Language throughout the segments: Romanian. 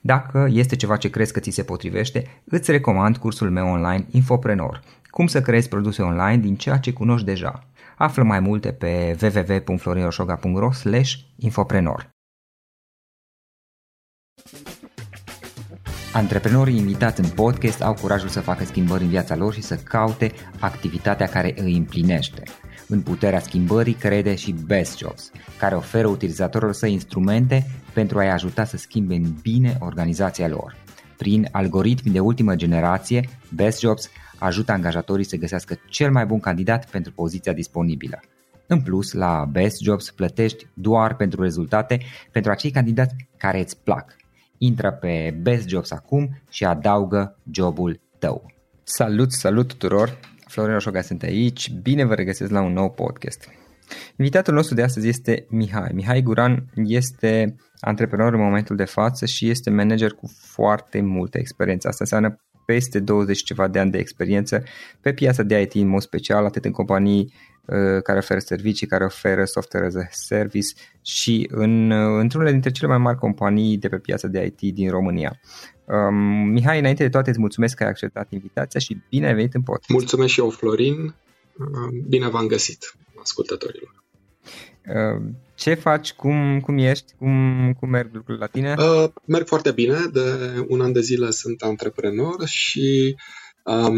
Dacă este ceva ce crezi că ți se potrivește, îți recomand cursul meu online Infoprenor. Cum să creezi produse online din ceea ce cunoști deja. Află mai multe pe www.florinosoga.ro infoprenor. Antreprenorii invitați în podcast au curajul să facă schimbări în viața lor și să caute activitatea care îi împlinește. În puterea schimbării crede și Best Jobs, care oferă utilizatorilor săi instrumente pentru a-i ajuta să schimbe în bine organizația lor. Prin algoritmi de ultimă generație, Best Jobs ajută angajatorii să găsească cel mai bun candidat pentru poziția disponibilă. În plus, la Best Jobs plătești doar pentru rezultate pentru acei candidați care îți plac. Intră pe Best Jobs acum și adaugă jobul tău. Salut, salut tuturor! Florin Roșoga sunt aici, bine vă regăsesc la un nou podcast. Invitatul nostru de astăzi este Mihai. Mihai Guran este antreprenor în momentul de față și este manager cu foarte multă experiență. Asta înseamnă peste 20 ceva de ani de experiență pe piața de IT în mod special, atât în companii uh, care oferă servicii, care oferă software as a service și în, uh, într-unele dintre cele mai mari companii de pe piața de IT din România. Um, Mihai, înainte de toate îți mulțumesc că ai acceptat invitația și bine ai venit în pod. Mulțumesc și eu, Florin. Um, bine v-am găsit, ascultătorilor. Um, ce faci? Cum, cum ești? Cum, cum merg lucrurile la tine? Uh, merg foarte bine. De un an de zile sunt antreprenor și um,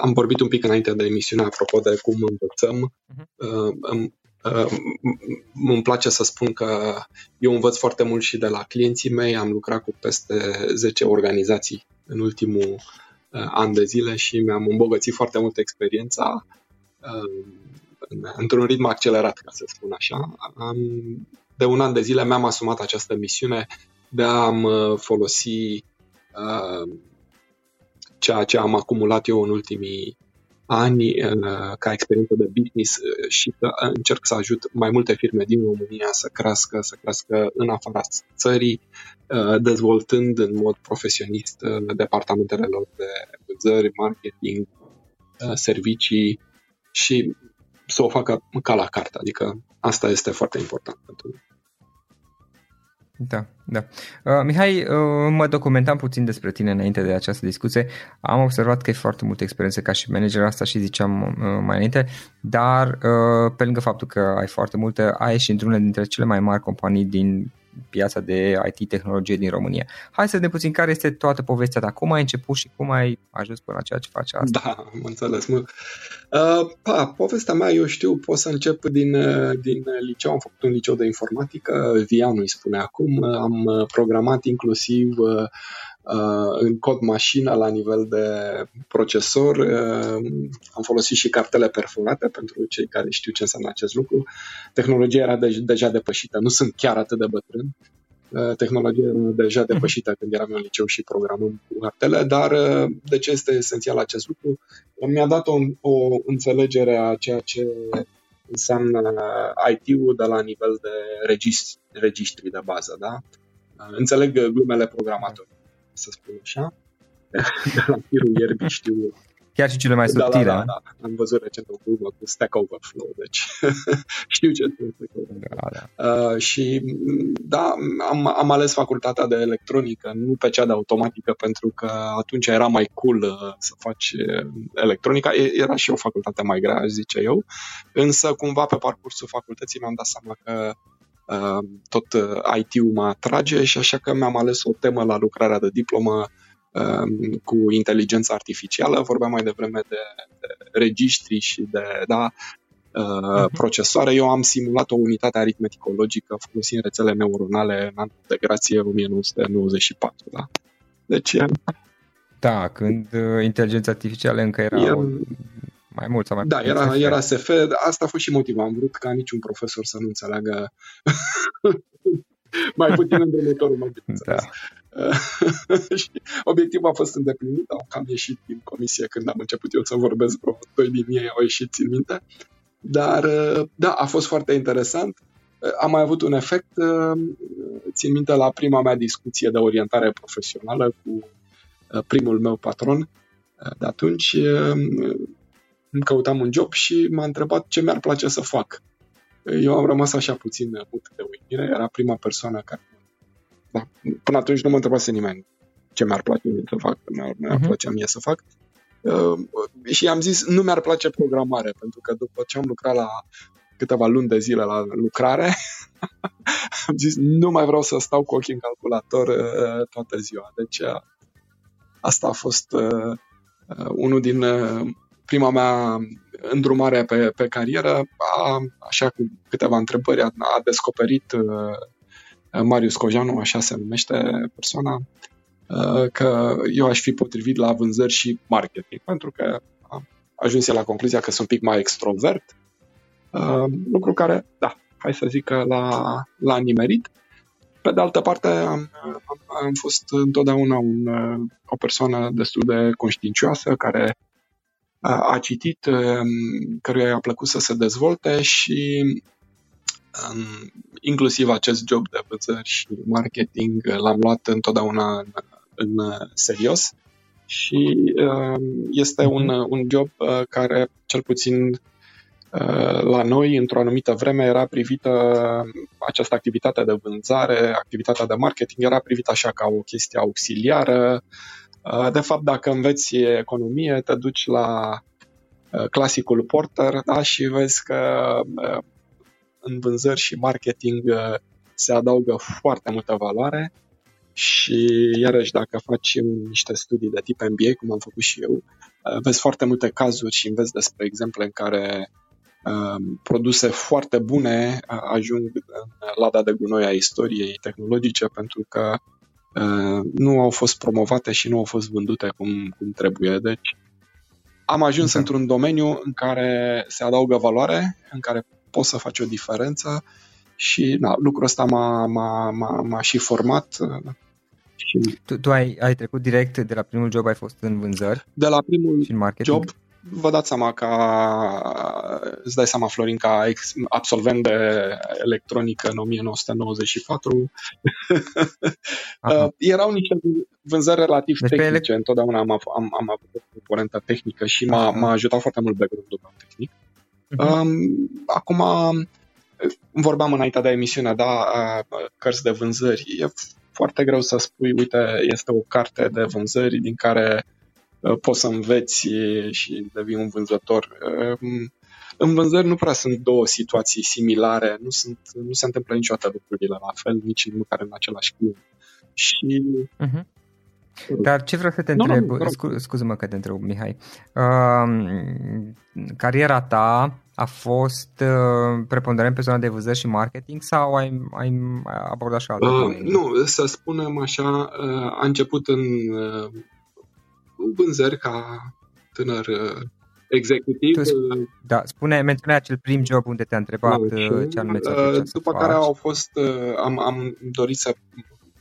am vorbit un pic înainte de emisiune apropo de cum învățăm. Uh-huh. Uh, îmi place să spun că eu învăț foarte mult și de la clienții mei. Am lucrat cu peste 10 organizații în ultimul uh, an de zile și mi-am îmbogățit foarte mult experiența uh, într-un ritm accelerat, ca să spun așa. Am, de un an de zile mi-am asumat această misiune de a uh, folosi uh, ceea ce am acumulat eu în ultimii ani ca experiență de business uh, și să încerc să ajut mai multe firme din România să crească, să crească în afara țării, uh, dezvoltând în mod profesionist uh, departamentele lor de vânzări, marketing, servicii și să o facă ca la carte. Adică asta este foarte important pentru mine. Da, da. Uh, Mihai, uh, mă documentam puțin despre tine înainte de această discuție. Am observat că ai foarte multă experiență ca și manager, asta și ziceam uh, mai înainte, dar uh, pe lângă faptul că ai foarte multă, ai și într-una dintre cele mai mari companii din piața de IT tehnologie din România. Hai să vedem puțin care este toată povestea ta. Cum ai început și cum ai ajuns până la ceea ce faci asta? Da, am înțeles. Mă. Uh, pa, povestea mea, eu știu, pot să încep din, uh, din liceu. Am făcut un liceu de informatică, Vianu îi spune acum. Am uh, programat inclusiv uh, Uh, în cod mașină la nivel de procesor. Uh, am folosit și cartele perforate pentru cei care știu ce înseamnă acest lucru. Tehnologia era de- deja depășită. Nu sunt chiar atât de bătrân. Uh, tehnologie deja mhm. depășită când eram în liceu și programăm cu artele, dar uh, de ce este esențial acest lucru? Mi-a dat o, o înțelegere a ceea ce înseamnă IT-ul de la nivel de registri, registri de bază, da? Uh, înțeleg glumele programatorului, să spun așa. De la firul ierbii știu Chiar și cele mai subtile. Da, da, da, da. Am văzut recent o glumă cu Stack Overflow, deci știu ce este Stack Overflow. Da, da. Uh, și da, am, am ales facultatea de electronică, nu pe cea de automatică, pentru că atunci era mai cool uh, să faci uh, electronica. Era și o facultate mai grea, aș zice eu. Însă, cumva, pe parcursul facultății mi-am dat seama că uh, tot uh, IT-ul mă atrage și așa că mi-am ales o temă la lucrarea de diplomă Um, cu inteligența artificială, vorbeam mai devreme de, de registri și de da, uh, uh procesoare. Eu am simulat o unitate aritmetico-logică folosind rețele neuronale în anul de grație 1994. Da? Deci, da, când uh, inteligența artificială încă era e, mai mult sau mai Da, era, SF. era SF. Asta a fost și motivul. Am vrut ca niciun profesor să nu înțeleagă mai puțin în următorul mai Da. și obiectivul a fost îndeplinit, au cam ieșit din comisie când am început eu să vorbesc, vreo doi din ei au ieșit, țin minte. Dar, da, a fost foarte interesant. Am mai avut un efect, țin minte, la prima mea discuție de orientare profesională cu primul meu patron de atunci, îmi căutam un job și m-a întrebat ce mi-ar place să fac. Eu am rămas așa puțin mut de uimire, era prima persoană care da. Până atunci nu mă întrebase nimeni ce mi-ar place mie să fac, mi-ar, mi-ar uh-huh. plăcea mie să fac. Uh, și am zis, nu mi-ar place programare, pentru că după ce am lucrat la câteva luni de zile la lucrare, am zis, nu mai vreau să stau cu ochii în calculator uh, toată ziua. Deci uh, asta a fost uh, uh, unul din uh, prima mea îndrumare pe, pe carieră, a, așa cu câteva întrebări, a, a descoperit uh, Marius Cojanu, așa se numește persoana, uh, că eu aș fi potrivit la vânzări și marketing, pentru că am ajuns la concluzia că sunt un pic mai extrovert, uh, lucru care, da, hai să zic că l-a, l-a nimerit. Pe de altă parte, am, am, am fost întotdeauna un, o persoană destul de conștiincioasă, care a, a citit, um, căruia i-a plăcut să se dezvolte și um, inclusiv acest job de vânzări și marketing l-am luat întotdeauna în, în serios și uh, este un, mhm. un job uh, care, cel puțin uh, la noi, într-o anumită vreme, era privită această activitate de vânzare, activitatea de marketing era privită așa ca o chestie auxiliară. Uh, de fapt, dacă înveți economie, te duci la uh, clasicul Porter da, și vezi că uh, în vânzări și marketing uh, se adaugă foarte multă valoare și iarăși dacă faci niște studii de tip MBA, cum am făcut și eu, uh, vezi foarte multe cazuri și înveți despre exemple în care uh, produse foarte bune ajung în lada de gunoi a istoriei tehnologice pentru că nu au fost promovate și nu au fost vândute cum, cum trebuie. Deci am ajuns exact. într-un domeniu în care se adaugă valoare, în care poți să faci o diferență și na, lucrul ăsta m-a, m-a, m-a, m-a și format. Uh, și... Tu, tu ai, ai trecut direct de la primul job, ai fost în vânzări De la primul și în marketing? job, vă dați seama ca, îți dai seama, Florin, ca ex, absolvent de electronică în 1994, uh, erau niște vânzări relativ deci tehnice, ele... întotdeauna am, am, am avut o componentă tehnică și m-a, m-a ajutat foarte mult background-ul meu tehnic. Uh-huh. Acum, vorbeam înainte de emisiune, da, cărți de vânzări. E foarte greu să spui, uite, este o carte de vânzări din care poți să înveți și devii un vânzător. În vânzări nu prea sunt două situații similare, nu, sunt, nu se întâmplă niciodată lucrurile la fel, nici măcar în același clip. Și uh-huh. Dar ce vreau să te întreb, no, no, scu- scuză-mă că te întreb, Mihai, uh, cariera ta a fost uh, preponderent pe zona de vânzări și marketing sau ai, ai abordat și alte uh, Nu, să spunem așa, uh, a început în uh, vânzări ca tânăr uh, executiv. Tu, da, spune, menționa acel prim job unde te-a întrebat ce anume ți După care au fost, am, am dorit să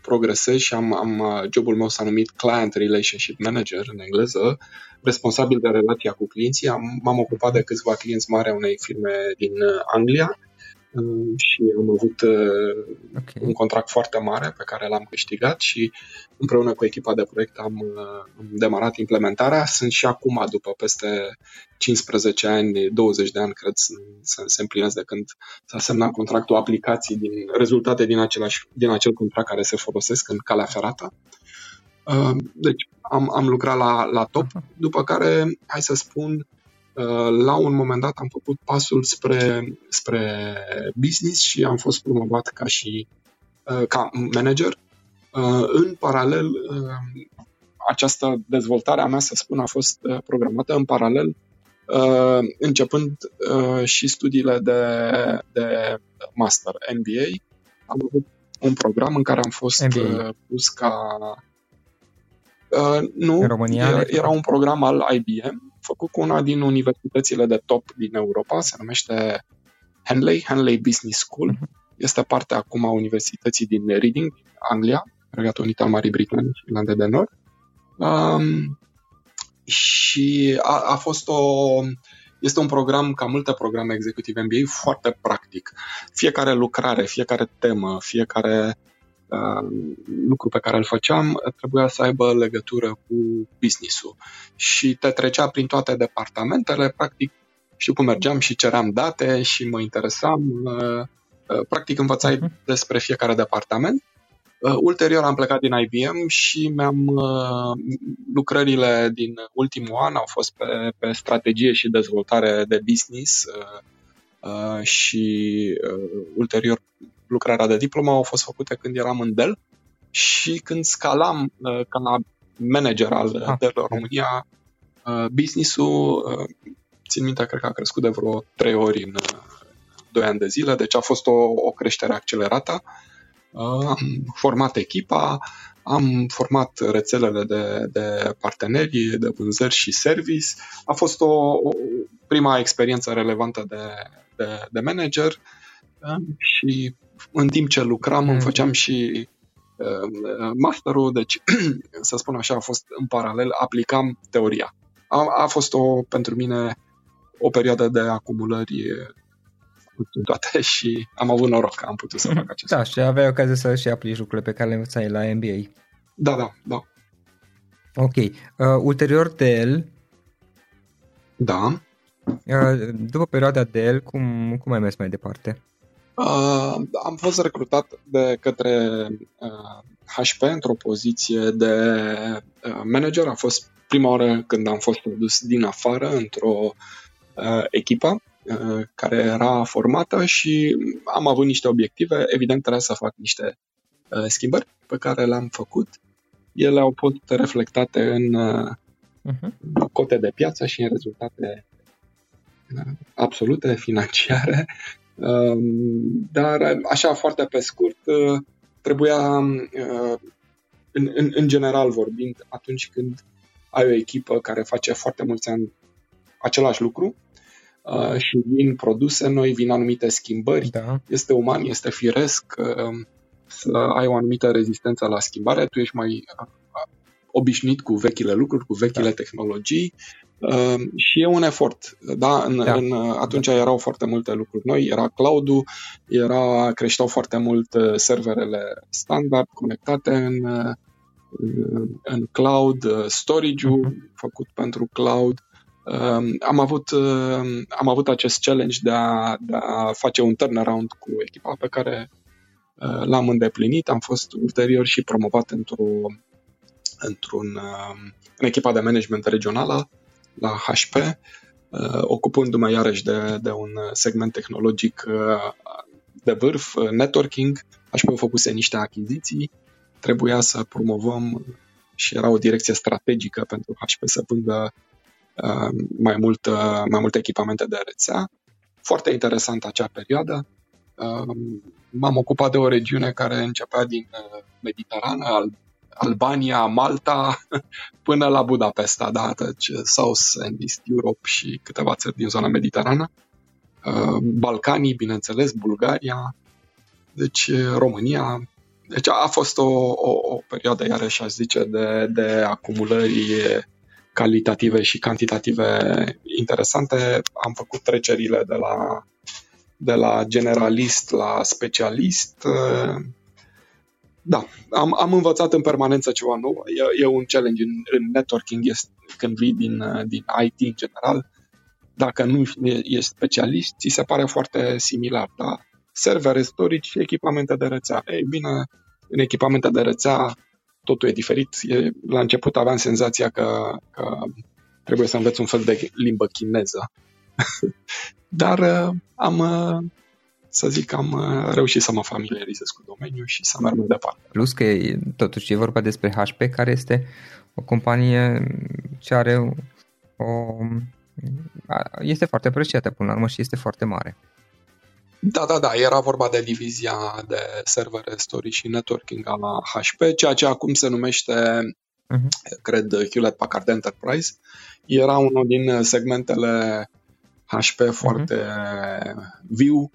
progresez și am, am, jobul meu s-a numit Client Relationship Manager în engleză, responsabil de relația cu clienții. Am, m-am ocupat de câțiva clienți mari a unei firme din Anglia și am avut uh, okay. un contract foarte mare pe care l-am câștigat și împreună cu echipa de proiect am, uh, am demarat implementarea. Sunt și acum, după peste 15 ani, 20 de ani, cred, să se împlinesc de când s-a semnat contractul, aplicații din rezultate din, același, din acel contract care se folosesc în calea ferată. Uh, deci am, am lucrat la, la top, după care, hai să spun, Uh, la un moment dat am făcut pasul spre, spre business și am fost promovat ca și uh, ca manager. Uh, în paralel, această dezvoltare a mea, să spun, a fost programată în paralel, începând și studiile de, de master MBA. Am avut un program în care am fost MBA. pus ca Uh, nu, în România, era, era un program al IBM făcut cu una din universitățile de top din Europa, se numește Henley, Henley Business School. Uh-huh. Este parte acum a Universității din Reading, Anglia, Regatul Unit al Marii Britanii și Irlanda de Nord. Um, și a, a fost o... Este un program, ca multe programe executive MBA, foarte practic. Fiecare lucrare, fiecare temă, fiecare Uh, lucru pe care îl făceam trebuia să aibă legătură cu business-ul și te trecea prin toate departamentele, practic și cum mergeam și ceream date și mă interesam, uh, uh, practic învățai uh-huh. despre fiecare departament. Ulterior am plecat din IBM și mi-am lucrările din ultimul an au fost pe, pe strategie și dezvoltare de business și ulterior lucrarea de diplomă au fost făcute când eram în Dell și când scalam uh, ca manager al ah. Dell România uh, business-ul, uh, țin minte, cred că a crescut de vreo trei ori în doi ani de zile, deci a fost o, o creștere accelerată. Am format echipa, am format rețelele de, de parteneri, de vânzări și service. A fost o, o prima experiență relevantă de, de, de manager și în timp ce lucram, mm. îmi făceam și uh, masterul, deci, să spun așa, a fost în paralel, aplicam teoria. A, a fost o, pentru mine o perioadă de acumulări în toate și am avut noroc că am putut să fac acest Da, și aveai ocazia să și aplici lucrurile pe care le învățai la MBA. Da, da, da. Ok. Uh, ulterior Dell. Da. Uh, după perioada Dell, cum, cum ai mers mai departe? Uh, am fost recrutat de către uh, HP într-o poziție de uh, manager. A fost prima oară când am fost produs din afară într-o uh, echipă uh, care era formată și am avut niște obiective. Evident, trebuia să fac niște uh, schimbări pe care le-am făcut. Ele au fost reflectate în uh, uh-huh. cote de piață și în rezultate uh, absolute financiare Ehm, dar, așa, foarte pe scurt, uh, trebuia, uh, în, în, în general vorbind, atunci când ai o echipă care face foarte mulți ani același lucru uh, și vin produse noi, vin anumite schimbări, da. este uman, este firesc să ai o anumită rezistență la schimbare, tu ești mai obișnuit cu vechile lucruri, cu vechile da. tehnologii Ehm, și e un efort. Da? În, da. În, atunci erau foarte multe lucruri noi, era cloud-ul, era, creșteau foarte mult uh, serverele standard conectate în, uh, în cloud, uh, storage-ul uh-huh. făcut pentru cloud. Ehm, am avut, am avut acest challenge de a, de a face un turnaround cu echipa pe care l-am îndeplinit. Am fost ulterior și promovat într-o, într-un, în echipa de management regională la HP, uh, ocupându-mă iarăși de, de un segment tehnologic uh, de vârf, uh, networking. HP a făcuse niște achiziții, trebuia să promovăm și era o direcție strategică pentru HP să vândă mai, mult, mai multe echipamente de rețea. Foarte interesant acea perioadă. M-am ocupat de o regiune care începea din Mediterană, al Albania, Malta, până la Budapesta, da, deci South and East Europe și câteva țări din zona mediterană. Uh, Balcanii, bineînțeles, Bulgaria, deci România. Deci a fost o, o, o perioadă, iarăși aș zice, de, de acumulări calitative și cantitative interesante. Am făcut trecerile de la, de la generalist la specialist. Da, am, am învățat în permanență ceva nou. E, e un challenge în, în networking este, când vii din, din IT în general. Dacă nu ești specialist, ți se pare foarte similar, da? Servere, storage și echipamente de rețea. Ei bine, în echipamente de rețea totul e diferit. E, la început aveam senzația că, că trebuie să înveț un fel de limbă chineză. Dar uh, am, uh, să zic, am uh, reușit să mă familiarizez cu domeniul și să merg mai departe. Plus că totuși e vorba despre HP, care este o companie ce are o... este foarte apreciată până la urmă și este foarte mare. Da, da, da, era vorba de divizia de servere, story și networking a HP, ceea ce acum se numește, uh-huh. cred, Hewlett Packard Enterprise. Era unul din segmentele HP uh-huh. foarte viu,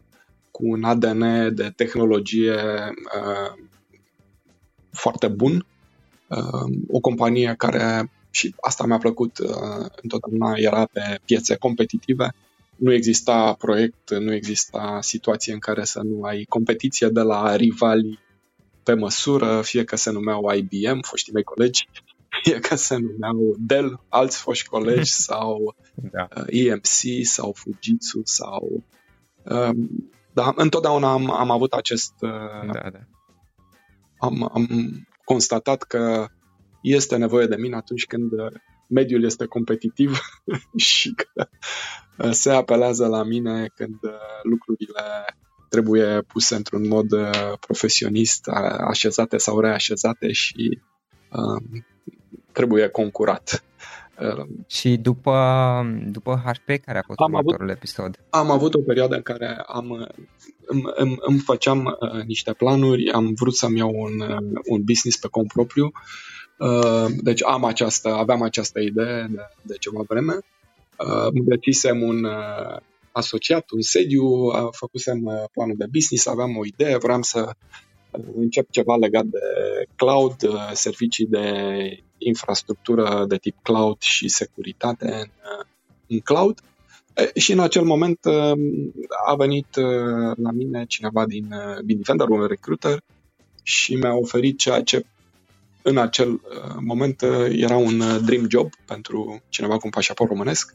cu un ADN de tehnologie uh, foarte bun. Uh, o companie care, și asta mi-a plăcut, uh, întotdeauna era pe piețe competitive, nu exista proiect, nu exista situație în care să nu ai competiție de la rivali pe măsură, fie că se numeau IBM, foștii mei colegi, fie că se numeau Dell, alți foști colegi, sau da. Uh, EMC, sau Fujitsu, sau... Um, da, întotdeauna am, am avut acest... Uh, da, da. Am, am constatat că este nevoie de mine atunci când mediul este competitiv și că uh, se apelează la mine când uh, lucrurile trebuie puse într-un mod uh, profesionist, așezate sau reașezate și um, trebuie concurat. Și după, după HP, care a fost am următorul avut, episod? Am avut o perioadă în care am, îmi, îmi, îmi făceam uh, niște planuri, am vrut să-mi iau un, un business pe cont propriu Uh, deci am această, aveam această idee de, de ceva vreme. Uh, îmi găsisem un uh, asociat, un sediu, făcusem planul de business, aveam o idee, vreau să încep ceva legat de cloud, servicii de infrastructură de tip cloud și securitate în, în cloud. Și în acel moment a venit la mine cineva din Bitdefender, un recruiter, și mi-a oferit ceea ce în acel uh, moment uh, era un uh, dream job pentru cineva cu un pașaport românesc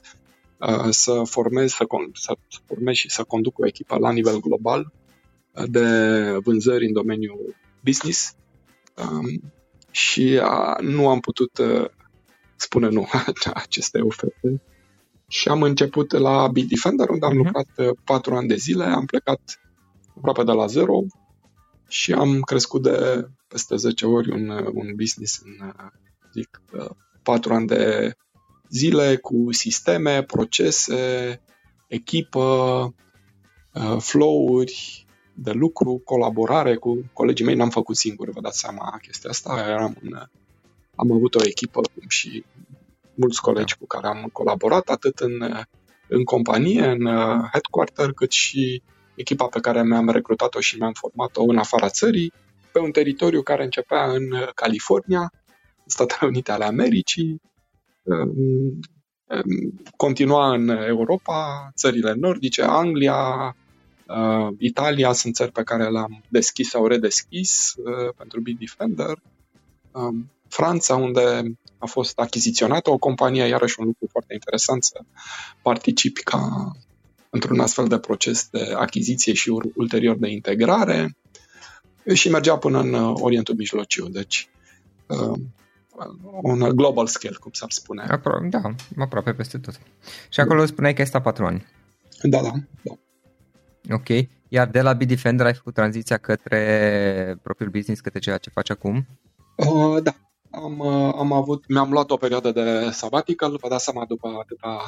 să formez, să, să formez și să conduc o echipă la nivel global de vânzări în domeniul business um, și nu am putut spune nu aceste oferte. Și am început la Bitdefender unde am uh-huh. lucrat patru ani de zile, am plecat aproape de la zero și am crescut de peste 10 ori un, un business în, zic, 4 ani de zile cu sisteme, procese, echipă, uh, flow-uri de lucru, colaborare cu colegii mei. N-am făcut singur, vă dați seama chestia asta. Eram în, am avut o echipă cum și mulți colegi da. cu care am colaborat, atât în, în companie, în uh, headquarter, cât și echipa pe care mi-am recrutat-o și mi-am format-o în afara țării, pe un teritoriu care începea în uh, California, Statele Unite ale Americii, um, um, continua în Europa, țările nordice, Anglia, uh, Italia sunt țări pe care le-am deschis sau redeschis uh, pentru Bitdefender, um, Franța, unde a fost achiziționată o companie, iarăși un lucru foarte interesant să participi ca într-un astfel de proces de achiziție și ulterior de integrare și mergea până în uh, Orientul Mijlociu, deci uh, un global scale, cum s-ar spune. Apro- da, aproape peste tot. Și acolo spuneai că ai stat patru ani. Da, da, da. Ok. Iar de la Bitdefender ai făcut tranziția către propriul business, către ceea ce faci acum? Uh, da. Am, uh, am avut, mi-am luat o perioadă de sabbatical, vă dați seama după atâta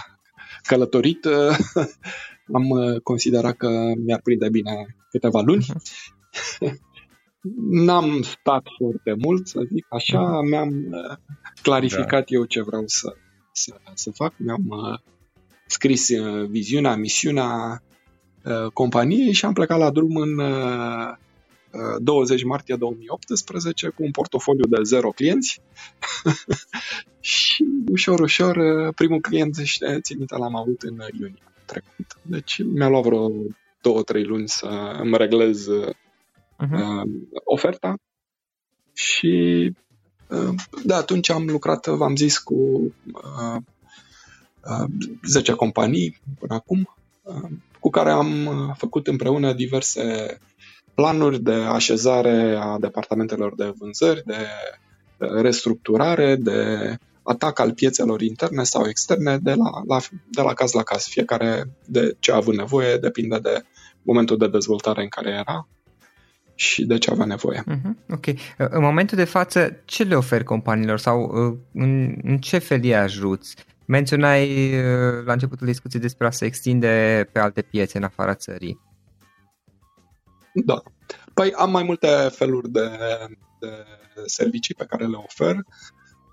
călătorit, uh, am considerat că mi-ar prinde bine câteva luni. Uh-huh. N-am stat foarte mult, să zic așa, mi-am uh, clarificat da. eu ce vreau să, să, să fac, mi-am uh, scris uh, viziunea, misiunea uh, companiei și am plecat la drum în uh, 20 martie 2018 cu un portofoliu de zero clienți și ușor, ușor primul client, țin minte, l-am avut în iunie trecut. Deci mi-a luat vreo două, trei luni să îmi reglez uh-huh. oferta și uh, de atunci am lucrat, v-am zis, cu uh, uh, 10 companii până acum, uh, cu care am făcut împreună diverse planuri de așezare a departamentelor de vânzări, de restructurare, de atac al piețelor interne sau externe de la, la, de la caz la caz. Fiecare de ce a avut nevoie depinde de momentul de dezvoltare în care era și de ce avea nevoie. Uh-huh, ok. În momentul de față, ce le oferi companiilor sau uh, în, în ce fel îi ajuți? Menționai uh, la începutul discuției despre a se extinde pe alte piețe în afara țării. Da. Păi am mai multe feluri de, de servicii pe care le ofer.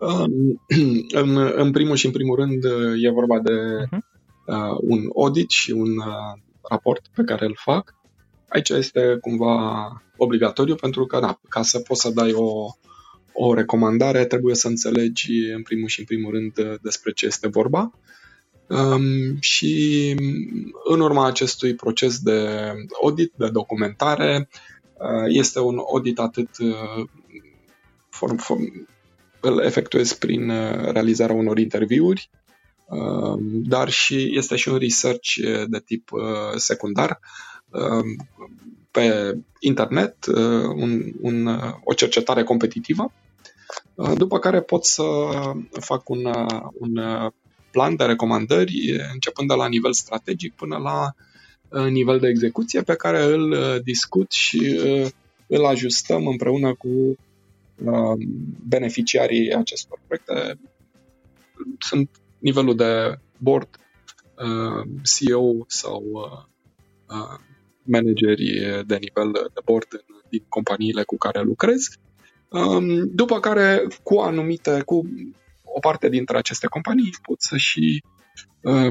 În, în primul și în primul rând e vorba de uh-huh. un audit și un uh, raport pe care îl fac. Aici este cumva obligatoriu pentru că da, ca să poți să dai o, o recomandare trebuie să înțelegi în primul și în primul rând despre ce este vorba. Um, și în urma acestui proces de audit, de documentare, uh, este un audit atât uh, form, form, îl efectuez prin uh, realizarea unor interviuri, uh, dar și este și un research de tip uh, secundar pe internet, un, un, o cercetare competitivă, după care pot să fac un, un plan de recomandări începând de la nivel strategic până la nivel de execuție pe care îl discut și îl ajustăm împreună cu beneficiarii acestor proiecte sunt nivelul de board, uh, CEO sau uh, uh, manageri de nivel de board din companiile cu care lucrez. Um, după care, cu anumite, cu o parte dintre aceste companii pot să și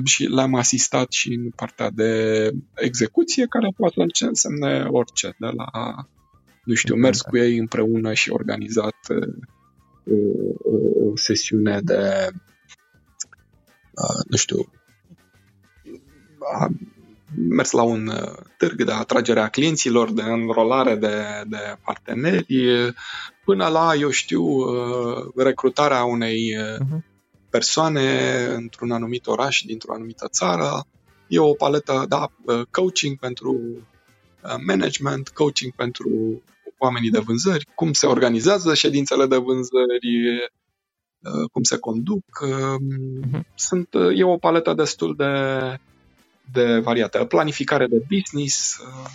și le-am asistat și în partea de execuție, care poate să însemne orice, de la nu știu, mers cu ei împreună și organizat uh, o, o, o sesiune de, uh, nu știu, a mers la un uh, târg de atragere a clienților, de înrolare de, de parteneri, până la, eu știu, recrutarea unei uh-huh. persoane într-un anumit oraș, dintr-o anumită țară. E o paletă, da, coaching pentru management, coaching pentru oamenii de vânzări, cum se organizează ședințele de vânzări, uh, cum se conduc. Uh-huh. Sunt, uh, e o paletă destul de, de variată. Planificare de business, uh,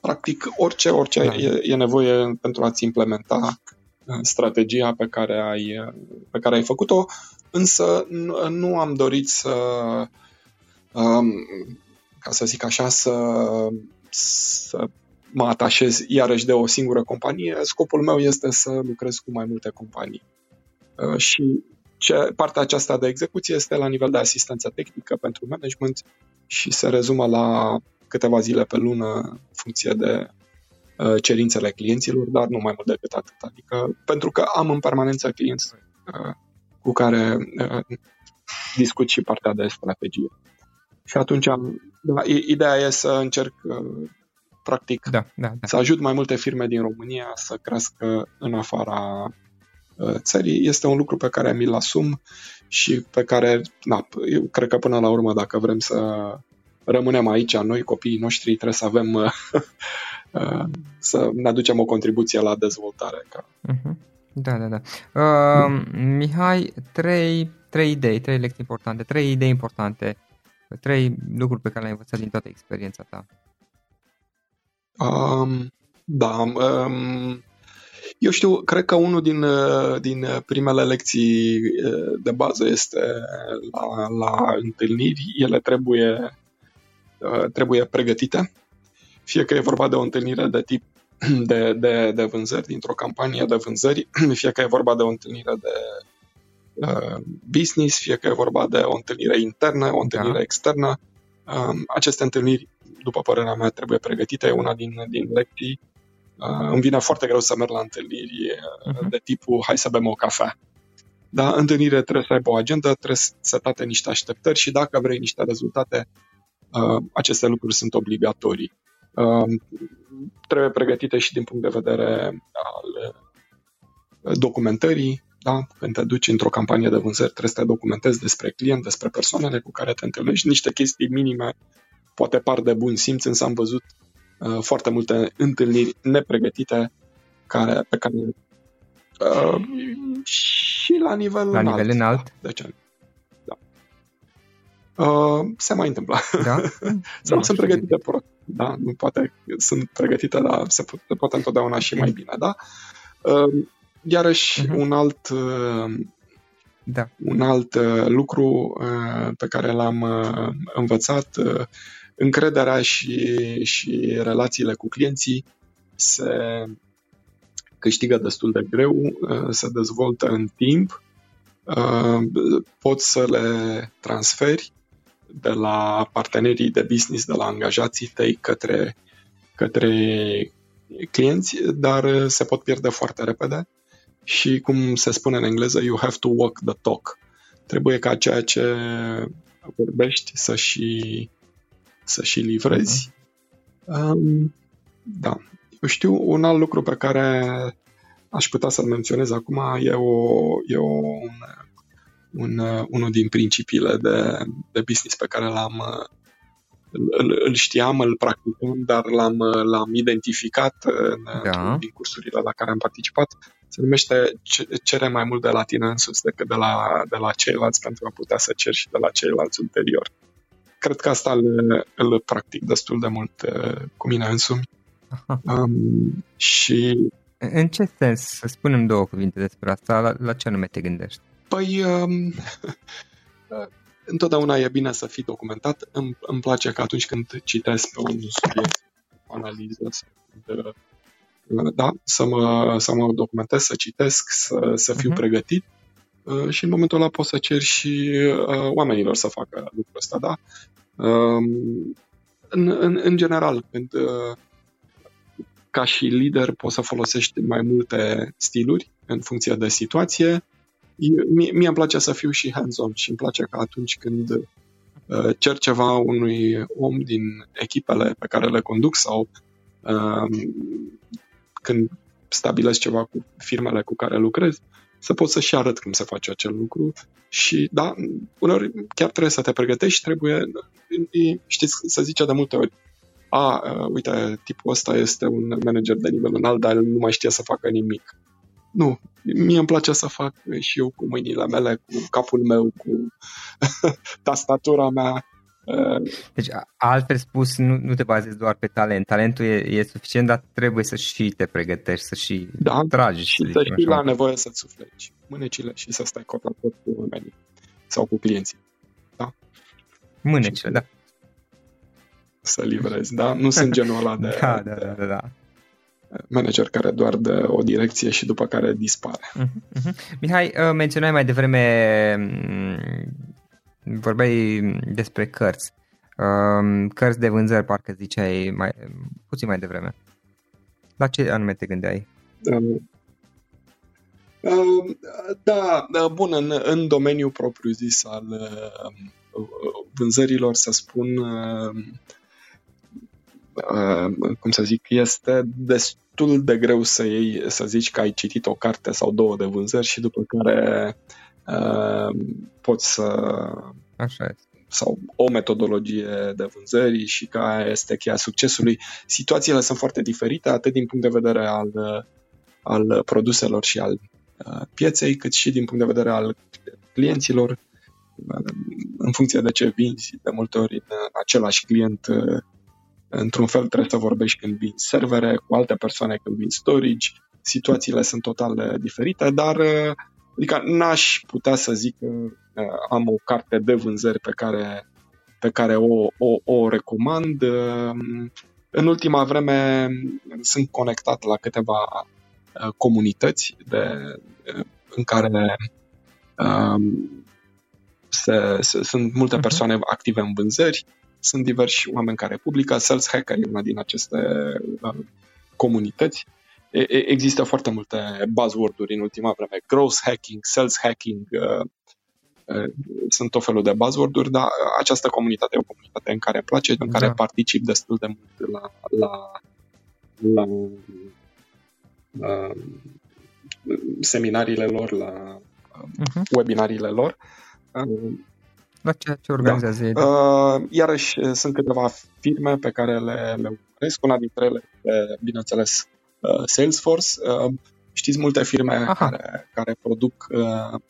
practic orice, orice da. e, e nevoie pentru a-ți implementa strategia pe care ai, pe care ai făcut-o, însă nu, nu am dorit să, um, ca să zic așa, să, să mă atașez iarăși de o singură companie. Scopul meu este să lucrez cu mai multe companii. Uh, și ce, partea aceasta de execuție este la nivel de asistență tehnică pentru management și se rezumă la câteva zile pe lună în funcție de uh, cerințele clienților, dar nu mai mult decât atât. Adică, pentru că am în permanență clienți uh, cu care discut și partea de strategie. Și atunci, da, ideea e să încerc practic, da, da, da. să ajut mai multe firme din România să crească în afara uh, țării. Este un lucru pe care mi-l asum și pe care, na, eu cred că până la urmă, dacă vrem să rămânem aici, noi, copiii noștri, trebuie să avem uh, să ne aducem o contribuție la dezvoltare. Uh-huh. Da, da, da. Uh, Mihai, trei, trei idei, trei lecții importante, trei idei importante, trei lucruri pe care le-ai învățat din toată experiența ta. Um, da, um, eu știu, cred că unul din, din primele lecții de bază este la, la întâlniri, ele trebuie, trebuie pregătite. Fie că e vorba de o întâlnire de tip de, de, de vânzări, dintr-o campanie de vânzări, fie că e vorba de o întâlnire de uh, business, fie că e vorba de o întâlnire internă, o întâlnire da. externă. Uh, aceste întâlniri, după părerea mea, trebuie pregătite. E una din, din lecții. Uh, îmi vine foarte greu să merg la întâlniri uh-huh. de tipul hai să bem o cafea. Da, întâlnire trebuie să aibă o agendă, trebuie să tate niște așteptări și dacă vrei niște rezultate, uh, aceste lucruri sunt obligatorii. Uh, trebuie pregătite și din punct de vedere al uh, documentării. Da? Când te duci într-o campanie de vânzări, trebuie să te documentezi despre client, despre persoanele cu care te întâlnești, niște chestii minime, poate par de bun simț, însă am văzut uh, foarte multe întâlniri nepregătite care, pe care uh, și la nivel la înalt. nivel înalt. De ce? Da. Uh, se mai întâmplă. Da? Sau sunt pregătite prost. Da? Nu poate, sunt pregătite, dar se, poate, se poate întotdeauna și mai bine. Da? Uh, iarăși, uh-huh. un alt uh, da. Un alt uh, lucru uh, pe care l-am uh, învățat, uh, încrederea și, și relațiile cu clienții se câștigă destul de greu, uh, se dezvoltă în timp, uh, poți să le transferi de la partenerii de business, de la angajații tăi către, către clienți, dar se pot pierde foarte repede și, cum se spune în engleză, you have to walk the talk. Trebuie ca ceea ce vorbești să și, să și livrezi. Uh-huh. Um, da. Eu știu un alt lucru pe care aș putea să-l menționez acum, e, o, e o, un, un, unul din principiile de, de business pe care l-am îl, îl știam, îl practicam, dar l-am, l-am identificat în, da. din cursurile la care am participat. Se numește cere mai mult de la tine însuți decât de la, de la ceilalți pentru a putea să cer și de la ceilalți ulterior. Cred că asta îl, îl practic destul de mult cu mine însumi Um, și... În ce sens? Să spunem două cuvinte despre asta. La, la ce anume te gândești? Păi, um, întotdeauna e bine să fii documentat. Îmi, îmi place că atunci când citesc pe un subiect, o analiză, să, da, să mă, să mă documentez, să citesc, să, să fiu uh-huh. pregătit uh, și în momentul ăla pot să cer și uh, oamenilor să facă lucrul ăsta, da? Um, în, în, în general, când uh, ca și lider poți să folosești mai multe stiluri în funcție de situație. Mie, mie îmi place să fiu și hands-on și îmi place că atunci când uh, cer ceva unui om din echipele pe care le conduc sau uh, când stabilesc ceva cu firmele cu care lucrez, să pot să și arăt cum se face acel lucru și da, uneori chiar trebuie să te pregătești, trebuie, știți, să zice de multe ori, a, uite, tipul ăsta este un manager de nivel înalt, dar nu mai știe să facă nimic. Nu, mie îmi place să fac și eu cu mâinile mele, cu capul meu, cu tastatura mea. Deci, altfel spus, nu, nu te bazezi doar pe talent. Talentul e, e suficient, dar trebuie să și te pregătești, să și da, tragi. Și să, să știi la nevoie să-ți sufleci mânecile și să stai cot la cot cu oamenii sau cu clienții. Da? Mânecile, da să livrezi, da? Nu sunt genul ăla de, da, da, da, da. Manager care doar dă o direcție și după care dispare. Uh-huh, uh-huh. Mihai, uh, menționai mai devreme, mm, vorbeai despre cărți. Um, cărți de vânzări, parcă ziceai mai, puțin mai devreme. La ce anume te gândeai? Um, um, da, da, bun, în, în domeniul propriu-zis al uh, vânzărilor, să spun, uh, Uh, cum să zic, este destul de greu să iei, să zici că ai citit o carte sau două de vânzări și după care uh, poți să... Așa este sau o metodologie de vânzări și care este cheia succesului. Situațiile sunt foarte diferite, atât din punct de vedere al, al produselor și al uh, pieței, cât și din punct de vedere al clienților. În funcție de ce vinzi, de multe ori în același client Într-un fel trebuie să vorbești când vin servere, cu alte persoane când vin storage, situațiile sunt total diferite, dar adică n-aș putea să zic că am o carte de vânzări pe care, pe care o, o, o recomand. În ultima vreme sunt conectat la câteva comunități de, în care um, se, se, sunt multe mhm. persoane uh-huh. active în vânzări, sunt diversi oameni care publică. Sales Hacker e una din aceste uh, comunități. E, există foarte multe buzzword-uri în ultima vreme. Growth hacking, sales hacking, uh, uh, sunt tot felul de buzzword-uri, dar această comunitate e o comunitate în care îmi place, în care da. particip destul de mult la, la, la uh, seminariile lor, la uh-huh. webinariile lor. Uh, la ceea ce organizează da. ei. Uh, iarăși uh, sunt câteva firme pe care le, le urmăresc. Una dintre ele, bineînțeles, uh, Salesforce. Uh, știți multe firme care, care produc uh,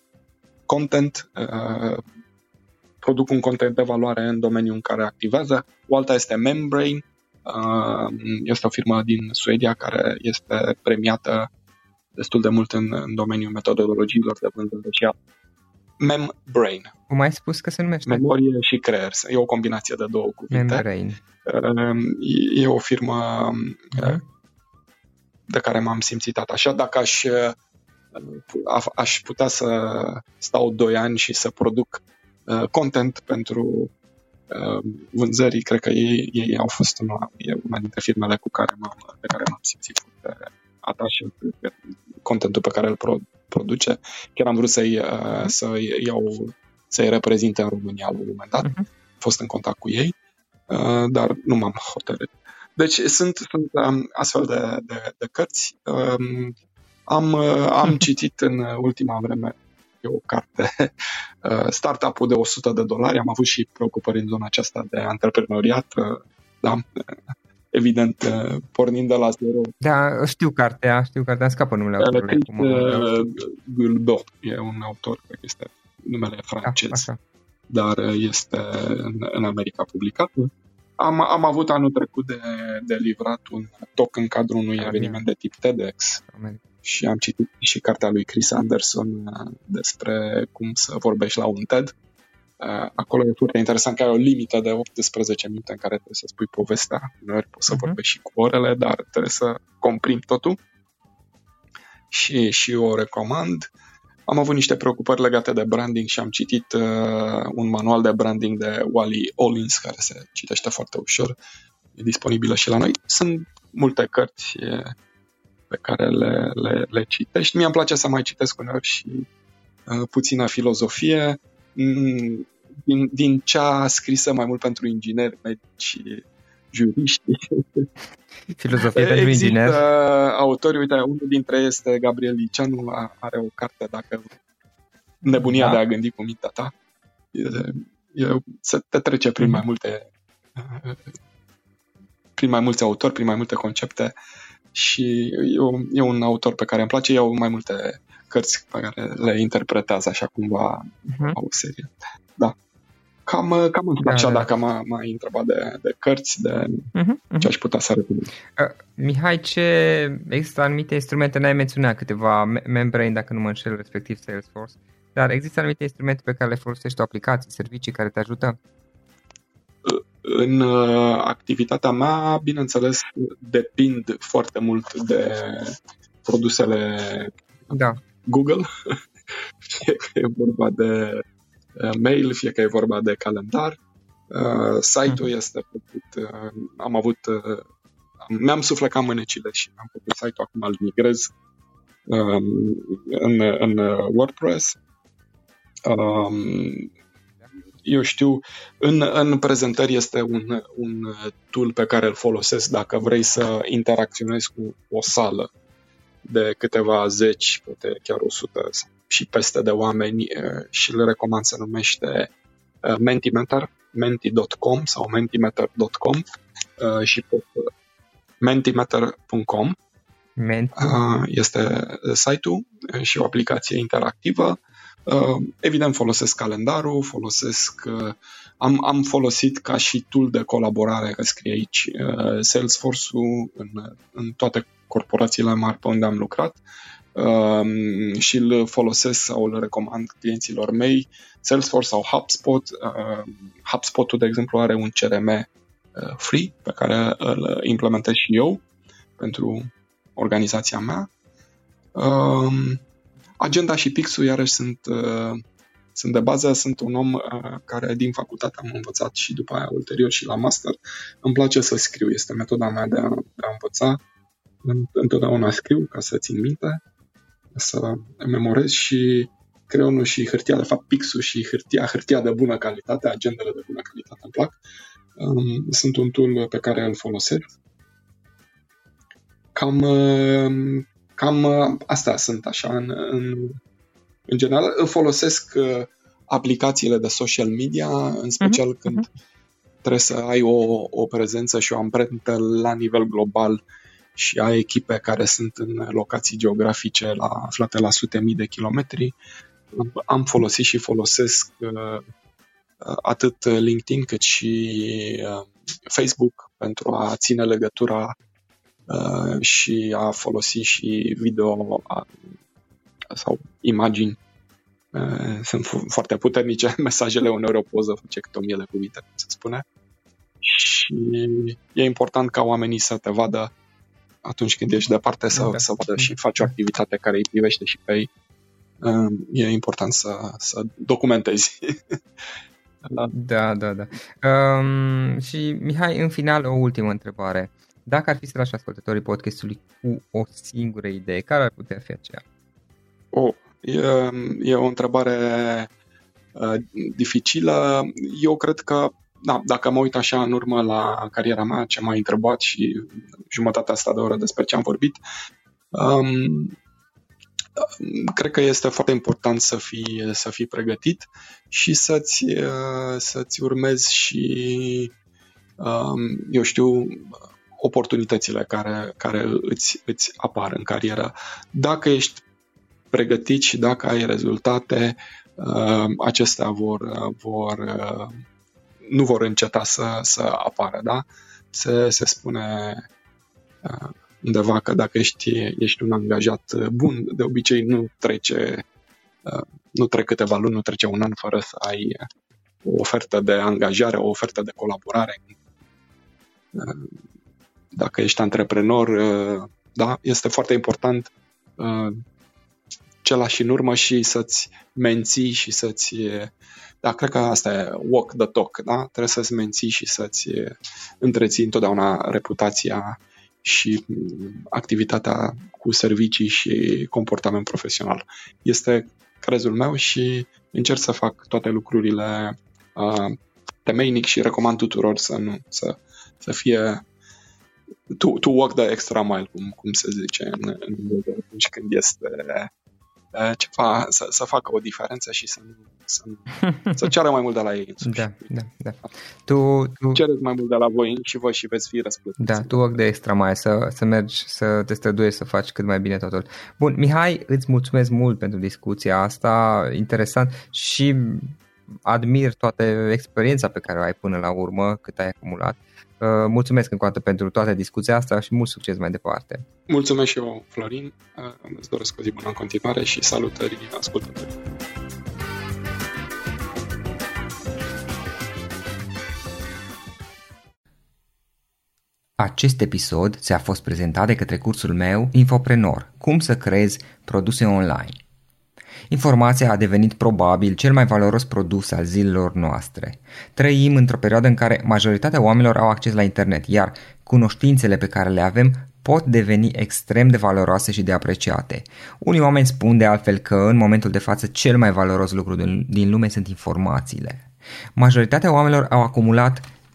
content, uh, produc un content de valoare în domeniul în care activează. O alta este Membrane, uh, este o firmă din Suedia care este premiată destul de mult în, în domeniul metodologiilor de vânzare și Membrain. Cum ai spus că se numește? Memorie și creier. E o combinație de două cuvinte. Membrain. Ehm, e o firmă uh-huh. de care m-am simțit așa. Dacă aș, eh, aș putea să stau doi ani și să produc eh, content pentru vânzării, cred că ei, ei au fost una, e una dintre firmele cu care m-am, de care m-am simțit foarte atașat contentul pe care îl pro, produce. Chiar am vrut să-i, uh, să-i iau, să-i reprezinte în România la un moment dat. Uh-huh. Am fost în contact cu ei, uh, dar nu m-am hotărât. Deci sunt, sunt um, astfel de, de, de cărți. Um, am, uh, am citit în ultima vreme e o carte, uh, startup-ul de 100 de dolari. Am avut și preocupări în zona aceasta de antreprenoriat. Uh, da, evident, uh, pornind de la zero. Da, știu cartea, știu cartea, scapă numele autorului. Gulbot e un autor, cred că este numele francez, da, dar este în, în America publicat. Am, am avut anul trecut de, de livrat un talk în cadrul unui eveniment de tip TEDx America. și am citit și cartea lui Chris Anderson uh, despre cum să vorbești la un TED Uh, acolo e foarte interesant că ai o limită de 18 minute în care trebuie să spui povestea. Uneori poți să uh-huh. vorbești și cu orele, dar trebuie să comprim totul. Și, și o recomand. Am avut niște preocupări legate de branding și am citit uh, un manual de branding de Wally Ollins, care se citește foarte ușor. E disponibilă și la noi. Sunt multe cărți pe care le, le, le citești. Mie îmi place să mai citesc uneori și uh, puțină filozofie Mm, din, din cea scrisă mai mult pentru ingineri, medici juriști. Filozofie pentru inginer. autori, uite, unul dintre ei este Gabriel Liceanu, are o carte, dacă nebunia da. de a gândi cu mintea ta. E, e, se te trece prin mai mhm. multe prin mai mulți autori, prin mai multe concepte și e, un, e un autor pe care îmi place, iau mai multe cărți pe care le interpretează așa cumva uh-huh. o serie. Da. Cam, cam da, așa da. dacă m-a, m-a întrebat de, de cărți, de uh-huh, uh-huh. ce aș putea să recomand. Uh, Mihai, ce există anumite instrumente, n-ai menționat câteva, Membrane, dacă nu mă înșel, respectiv Salesforce, dar există anumite instrumente pe care le folosești, o aplicații, servicii care te ajută? În uh, activitatea mea, bineînțeles, depind foarte mult de produsele da. Google, fie că e vorba de uh, mail, fie că e vorba de calendar. Uh, site-ul mm. este făcut, uh, am avut, uh, mi-am suflecat mânecile și am făcut site-ul, acum îl migrez um, în, în WordPress. Um, eu știu, în, în prezentări este un, un tool pe care îl folosesc dacă vrei să interacționezi cu o sală de câteva zeci, poate chiar 100 și peste de oameni și le recomand să numește Mentimeter, menti.com sau mentimeter.com și pe mentimeter.com Menti. este site-ul și o aplicație interactivă. Evident folosesc calendarul, folosesc am, am folosit ca și tool de colaborare, că scrie aici, Salesforce-ul în, în toate corporațiile mari pe unde am lucrat um, și îl folosesc sau îl recomand clienților mei, Salesforce sau HubSpot. Uh, HubSpot-ul, de exemplu, are un CRM free pe care îl implementez și eu pentru organizația mea. Um, agenda și pixul iarăși sunt, sunt de bază, sunt un om care din facultate am învățat și după aia ulterior și la master. Îmi place să scriu, este metoda mea de a, de a învăța. Întotdeauna scriu ca să țin minte, să memorez și creionul și hârtia, de fapt pixul și hârtia, hârtia de bună calitate, agendele de bună calitate îmi plac. Um, sunt un tool pe care îl folosesc. Cam, um, cam uh, asta sunt așa în, în, în general. Îl folosesc uh, aplicațiile de social media, în special uh-huh. când trebuie să ai o, o prezență și o amprentă la nivel global și ai echipe care sunt în locații geografice la, aflate la sute mii de kilometri. Am folosit și folosesc uh, atât LinkedIn cât și uh, Facebook pentru a ține legătura uh, și a folosi și video sau imagini. Uh, sunt foarte puternice mesajele, uneori o poză face câte o mie de cuvinte, se spune. Și e important ca oamenii să te vadă atunci când ești departe să, okay. să vadă și faci o activitate care îi privește și pe ei. E important să, să documentezi Da, da, da. Um, și Mihai, în final, o ultimă întrebare. Dacă ar fi să lași ascultătorii podcastului cu o singură idee, care ar putea fi aceea? Oh, e, e o întrebare uh, dificilă. Eu cred că, da, dacă mă uit așa în urmă la cariera mea, ce m-a întrebat și jumătatea asta de oră despre ce am vorbit, um, cred că este foarte important să fii, să fii pregătit și să-ți, uh, să-ți urmezi și, um, eu știu, oportunitățile care, care îți, îți apar în carieră. Dacă ești pregătit și dacă ai rezultate, uh, acestea vor, vor uh, nu vor înceta să, să apară, da? Se, se spune undeva că dacă ești, ești un angajat bun, de obicei nu trece, uh, nu trec câteva luni, nu trece un an fără să ai o ofertă de angajare, o ofertă de colaborare. Uh, dacă ești antreprenor, uh, da, este foarte important ce lași în urmă și să-ți menții și să-ți da, cred că asta e walk the talk, da? Trebuie să-ți menții și să-ți întreții întotdeauna reputația și mm, activitatea cu servicii și comportament profesional. Este crezul meu și încerc să fac toate lucrurile uh, temeinic și recomand tuturor să nu să, să fie to, to walk the extra mile, cum, cum se zice în, în atunci când este ceva, să, să facă o diferență și să, să, să ceară mai mult de la ei Da, da, da. Tu, tu... Cereți mai mult de la voi și voi și veți fi răsplătiți. Da, tu work de extra mai să, să mergi, să te străduiești să faci cât mai bine totul. Bun, Mihai, îți mulțumesc mult pentru discuția asta, interesant și admir toată experiența pe care o ai până la urmă, cât ai acumulat. Uh, mulțumesc încă o dată pentru toată discuția asta și mult succes mai departe. Mulțumesc și eu, Florin. Uh, îți doresc o zi bună în continuare și salutări ascultătorii. Acest episod ți-a fost prezentat de către cursul meu Infoprenor, cum să creezi produse online. Informația a devenit probabil cel mai valoros produs al zilelor noastre. Trăim într-o perioadă în care majoritatea oamenilor au acces la internet, iar cunoștințele pe care le avem pot deveni extrem de valoroase și de apreciate. Unii oameni spun de altfel că în momentul de față cel mai valoros lucru din lume sunt informațiile. Majoritatea oamenilor au acumulat